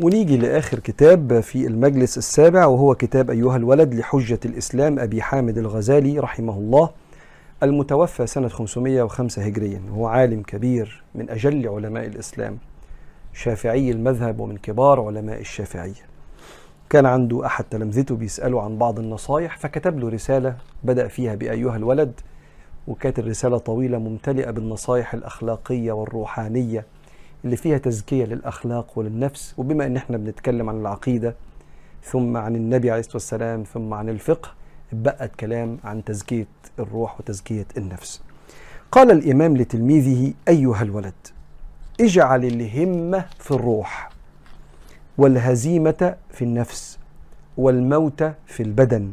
ونيجي لآخر كتاب في المجلس السابع وهو كتاب أيها الولد لحجة الإسلام أبي حامد الغزالي رحمه الله المتوفى سنة 505 هجريا هو عالم كبير من أجل علماء الإسلام شافعي المذهب ومن كبار علماء الشافعية كان عنده أحد تلامذته بيسأله عن بعض النصايح فكتب له رسالة بدأ فيها بأيها الولد وكانت الرسالة طويلة ممتلئة بالنصايح الأخلاقية والروحانية. اللي فيها تزكية للأخلاق وللنفس وبما أن إحنا بنتكلم عن العقيدة ثم عن النبي عليه الصلاة والسلام ثم عن الفقه بقى كلام عن تزكية الروح وتزكية النفس. قال الإمام لتلميذه أيها الولد اجعل الهمة في الروح والهزيمة في النفس والموت في البدن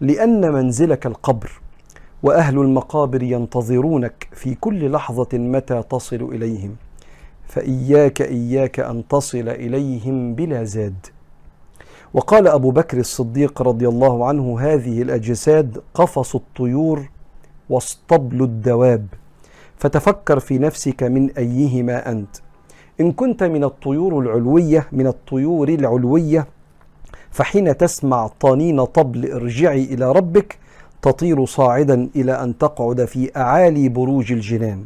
لأن منزلك القبر وأهل المقابر ينتظرونك في كل لحظة متى تصل إليهم. فإياك إياك أن تصل إليهم بلا زاد. وقال أبو بكر الصديق رضي الله عنه هذه الأجساد قفص الطيور واصطبل الدواب. فتفكر في نفسك من أيهما أنت. إن كنت من الطيور العلوية من الطيور العلوية فحين تسمع طنين طبل ارجعي إلى ربك تطير صاعدا إلى أن تقعد في أعالي بروج الجنان.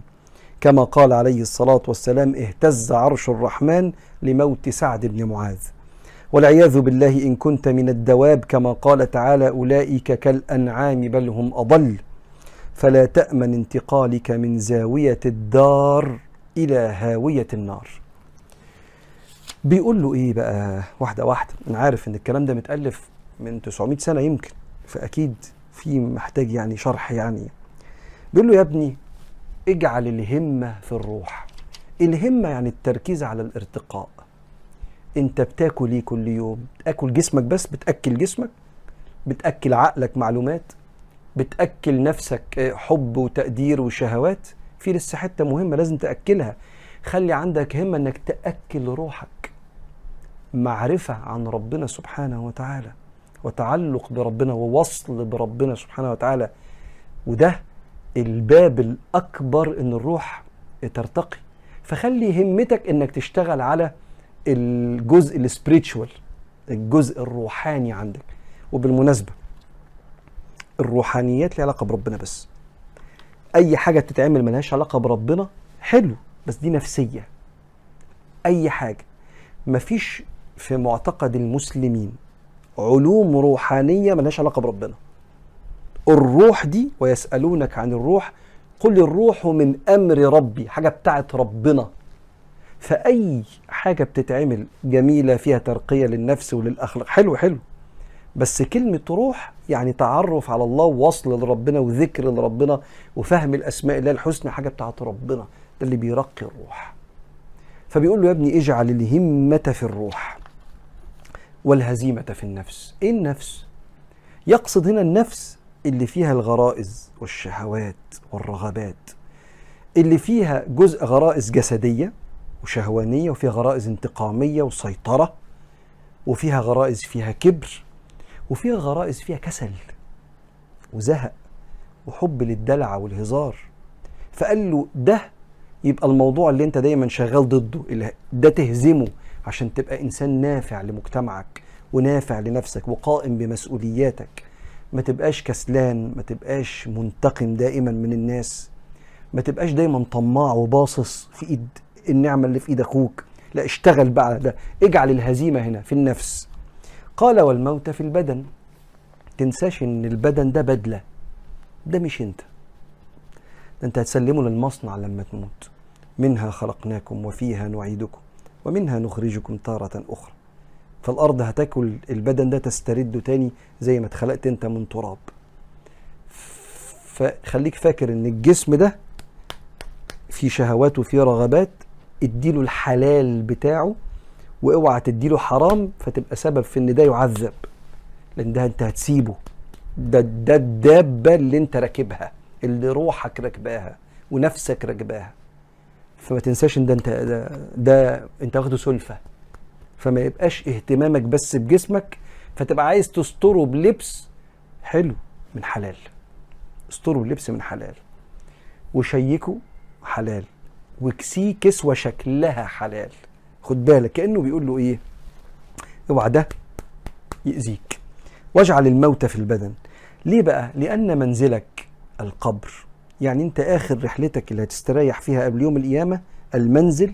كما قال عليه الصلاة والسلام اهتز عرش الرحمن لموت سعد بن معاذ. والعياذ بالله إن كنت من الدواب كما قال تعالى أولئك كالأنعام بل هم أضل. فلا تأمن انتقالك من زاوية الدار إلى هاوية النار. بيقول له إيه بقى؟ واحدة واحدة. أنا عارف إن الكلام ده متألف من 900 سنة يمكن فأكيد في محتاج يعني شرح يعني. بيقول له يا ابني اجعل الهمة في الروح. الهمة يعني التركيز على الارتقاء. انت بتاكل إيه كل يوم؟ تاكل جسمك بس؟ بتأكل جسمك؟ بتأكل عقلك معلومات؟ بتأكل نفسك حب وتقدير وشهوات؟ في لسه حتة مهمة لازم تأكلها. خلي عندك همة انك تأكل روحك. معرفة عن ربنا سبحانه وتعالى. وتعلق بربنا ووصل بربنا سبحانه وتعالى. وده الباب الأكبر إن الروح ترتقي. فخلي همتك إنك تشتغل على الجزء السبريتشوال الجزء الروحاني عندك. وبالمناسبة الروحانيات ليها علاقة بربنا بس. أي حاجة بتتعمل ملهاش علاقة بربنا حلو بس دي نفسية. أي حاجة. مفيش في معتقد المسلمين علوم روحانية ملهاش علاقة بربنا. الروح دي ويسألونك عن الروح قل الروح من أمر ربي حاجة بتاعت ربنا. فأي حاجة بتتعمل جميلة فيها ترقية للنفس وللأخلاق حلو حلو. بس كلمة روح يعني تعرف على الله ووصل لربنا وذكر لربنا وفهم الأسماء الله الحسنى حاجة بتاعت ربنا. ده اللي بيرقي الروح. فبيقول له يا ابني اجعل الهمة في الروح والهزيمة في النفس. إيه النفس؟ يقصد هنا النفس اللي فيها الغرائز والشهوات والرغبات اللي فيها جزء غرائز جسدية وشهوانية وفيها غرائز انتقامية وسيطرة وفيها غرائز فيها كبر وفيها غرائز فيها كسل وزهق وحب للدلع والهزار. فقال له ده يبقى الموضوع اللي انت دايما شغال ضده اللي ده تهزمه عشان تبقى إنسان نافع لمجتمعك ونافع لنفسك وقائم بمسؤولياتك. ما تبقاش كسلان ما تبقاش منتقم دائما من الناس ما تبقاش دايما طماع وباصص في إيد النعمة اللي في إيد أخوك. لا اشتغل بقى على ده اجعل الهزيمة هنا في النفس. قال والموت في البدن. تنساش إن البدن ده بدلة. ده مش أنت. ده أنت هتسلمه للمصنع لما تموت. منها خلقناكم وفيها نعيدكم ومنها نخرجكم تارة أخرى. فالأرض هتاكل البدن ده تسترده تاني زي ما اتخلقت انت من تراب. فخليك فاكر ان الجسم ده فيه شهوات وفيه رغبات اديله الحلال بتاعه واوعى تديله حرام فتبقى سبب في ان ده يعذب. لأن ده انت هتسيبه. ده ده الدابة اللي انت راكبها اللي روحك راكباها ونفسك راكباها. فما تنساش ان ده انت ده, ده انت واخده سلفة. فما يبقاش اهتمامك بس بجسمك فتبقى عايز تستره بلبس حلو من حلال. استره بلبس من حلال. وشيكه حلال. وكسيه كسوة شكلها حلال. خد بالك كأنه بيقول له إيه؟ اوعى ده يأذيك. واجعل الموت في البدن. ليه بقى؟ لأن منزلك القبر. يعني أنت آخر رحلتك اللي هتستريح فيها قبل يوم القيامة المنزل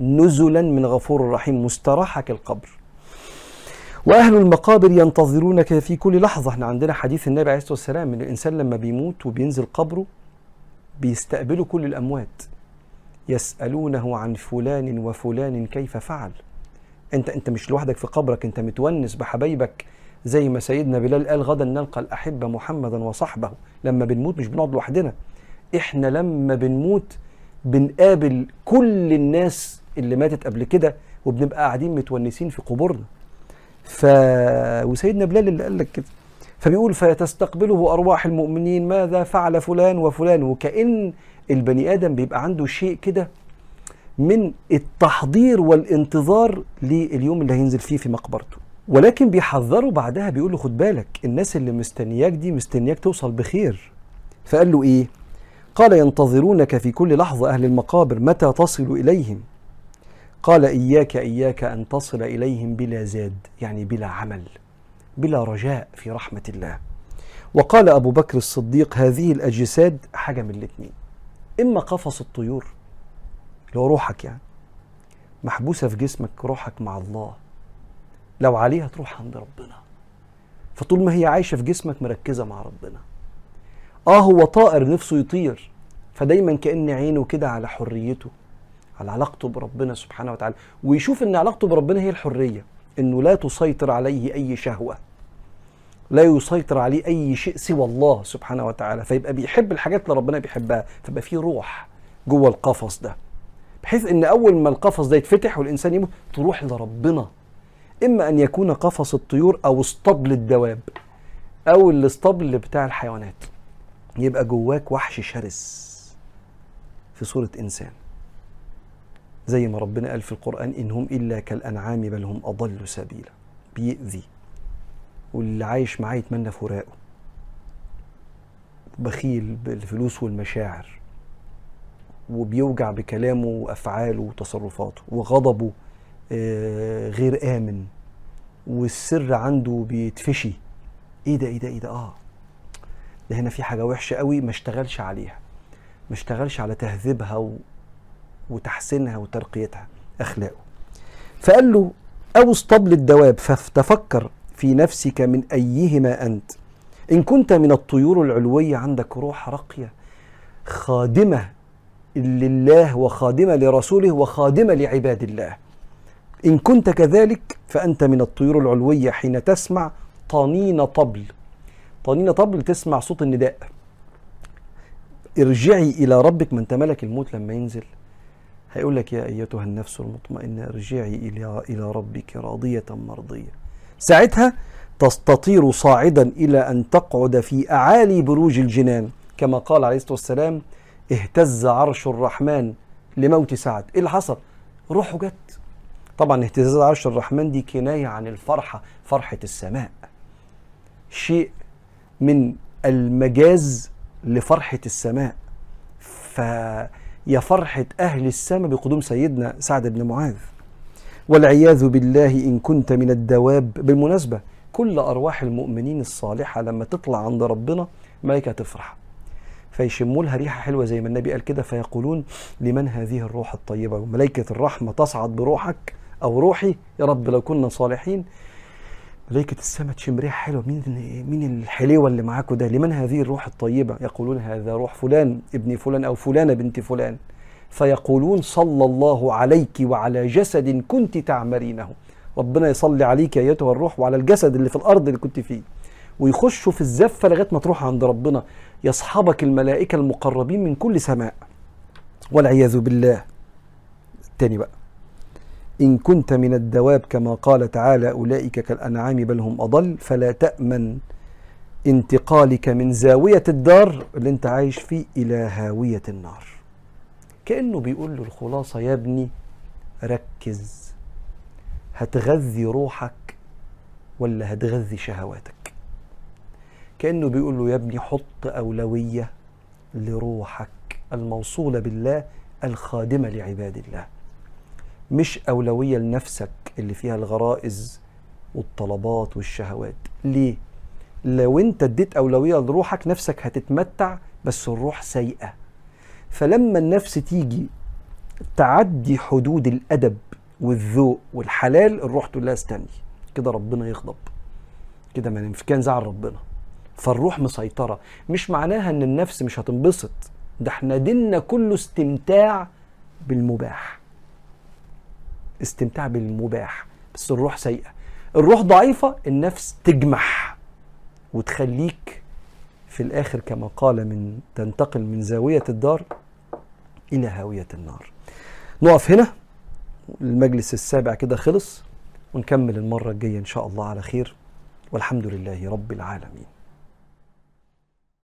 نزلا من غفور رحيم مستراحك القبر وأهل المقابر ينتظرونك في كل لحظة. إحنا عندنا حديث النبي عليه الصلاة والسلام إن الإنسان لما بيموت وبينزل قبره بيستقبله كل الأموات. يسألونه عن فلان وفلان كيف فعل. أنت أنت مش لوحدك في قبرك أنت متونس بحبايبك. زي ما سيدنا بلال قال غدا نلقى الأحبة محمدا وصحبه. لما بنموت مش بنقعد لوحدنا. إحنا لما بنموت بنقابل كل الناس اللي ماتت قبل كده وبنبقى قاعدين متونسين في قبورنا. ف وسيدنا بلال اللي قال لك كده فبيقول فتستقبله أرواح المؤمنين ماذا فعل فلان وفلان؟ وكأن البني آدم بيبقى عنده شيء كده من التحضير والانتظار لليوم اللي هينزل فيه في مقبرته. ولكن بيحذروا بعدها بيقول له خد بالك الناس اللي مستنياك دي مستنياك توصل بخير. فقال له إيه؟ قال ينتظرونك في كل لحظة أهل المقابر متى تصل إليهم؟ قال إياك إياك أن تصل إليهم بلا زاد يعني بلا عمل بلا رجاء في رحمة الله. وقال أبو بكر الصديق هذه الأجساد حاجة من الاتنين. إما قفص الطيور اللي هو روحك يعني محبوسة في جسمك روحك مع الله. لو عليها تروح عند ربنا. فطول ما هي عايشة في جسمك مركزة مع ربنا. آه هو طائر نفسه يطير. فدايما كأن عينه كده على حريته على علاقته بربنا سبحانه وتعالى. ويشوف إن علاقته بربنا هي الحرية إنه لا تسيطر عليه أي شهوة لا يسيطر عليه أي شيء سوى الله سبحانه وتعالى. فيبقى بيحب الحاجات اللي ربنا بيحبها فيبقى في روح جوه القفص ده. بحيث إن أول ما القفص ده يتفتح والإنسان يموت تروح لربنا. إما أن يكون قفص الطيور أو اسطبل الدواب أو الاسطبل بتاع الحيوانات. يبقى جواك وحش شرس في صورة إنسان. زي ما ربنا قال في القرآن إن هم إلا كالأنعام بل هم أضل سبيلا. بيأذي. واللي عايش معاه يتمنى فراقه. بخيل بالفلوس والمشاعر. وبيوجع بكلامه وأفعاله وتصرفاته. وغضبه آه، غير آمن. والسر عنده بيتفشي. إيه ده إيه ده إيه ده؟ آه. ده هنا في حاجة وحشة قوي ما اشتغلش عليها. ما اشتغلش على تهذيبها و... وتحسينها وترقيتها أخلاقه. فقال له أو اسطبل الدواب فتفكر في نفسك من أيهما أنت؟ إن كنت من الطيور العلوية عندك روح راقية خادمة لله وخادمة لرسوله وخادمة لعباد الله. إن كنت كذلك فأنت من الطيور العلوية حين تسمع طنين طبل. طنين طبل تسمع صوت النداء. ارجعي إلى ربك من تملك الموت لما ينزل. هيقول لك يا أيتها النفس المطمئنة ارجعي إلى إلى ربك راضية مرضية. ساعتها تستطير صاعدا إلى أن تقعد في أعالي بروج الجنان. كما قال عليه الصلاة والسلام اهتز عرش الرحمن لموت سعد. إيه اللي حصل؟ روحه جت. طبعا اهتزاز عرش الرحمن دي كناية عن الفرحة فرحة السماء. شيء من المجاز لفرحة السماء. ف يا فرحة أهل السماء بقدوم سيدنا سعد بن معاذ. والعياذ بالله إن كنت من الدواب. بالمناسبة كل أرواح المؤمنين الصالحة لما تطلع عند ربنا ملائكة تفرح. فيشموا لها ريحة حلوة زي ما النبي قال كده فيقولون لمن هذه الروح الطيبة؟ وملائكة الرحمة تصعد بروحك أو روحي يا رب لو كنا صالحين. ملائكة السماء تشم ريحة حلوة مين مين الحليوة اللي معاكم ده؟ لمن هذه الروح الطيبة؟ يقولون هذا روح فلان ابن فلان أو فلانة بنت فلان. فيقولون صلى الله عليك وعلى جسد كنت تعمرينه. ربنا يصلي عليك أيتها الروح وعلى الجسد اللي في الأرض اللي كنت فيه. ويخشوا في الزفة لغاية ما تروح عند ربنا. يصحبك الملائكة المقربين من كل سماء. والعياذ بالله. التاني بقى. إن كنت من الدواب كما قال تعالى أولئك كالأنعام بل هم أضل فلا تأمن انتقالك من زاوية الدار اللي أنت عايش فيه إلى هاوية النار. كأنه بيقول له الخلاصة يا ابني ركز هتغذي روحك ولا هتغذي شهواتك؟ كأنه بيقول له يا ابني حط أولوية لروحك الموصولة بالله الخادمة لعباد الله. مش أولوية لنفسك اللي فيها الغرائز والطلبات والشهوات. ليه؟ لو انت اديت أولوية لروحك نفسك هتتمتع بس الروح سيئة. فلما النفس تيجي تعدي حدود الأدب والذوق والحلال الروح تقول لها استني كده ربنا يغضب. كده ما كان زعل ربنا. فالروح مسيطرة. مش معناها إن النفس مش هتنبسط. ده إحنا ديننا كله استمتاع بالمباح. استمتاع بالمباح بس الروح سيئة. الروح ضعيفة النفس تجمح. وتخليك في الآخر كما قال من تنتقل من زاوية الدار إلى هاوية النار. نقف هنا. المجلس السابع كده خلص. ونكمل المرة الجاية إن شاء الله على خير. والحمد لله رب العالمين.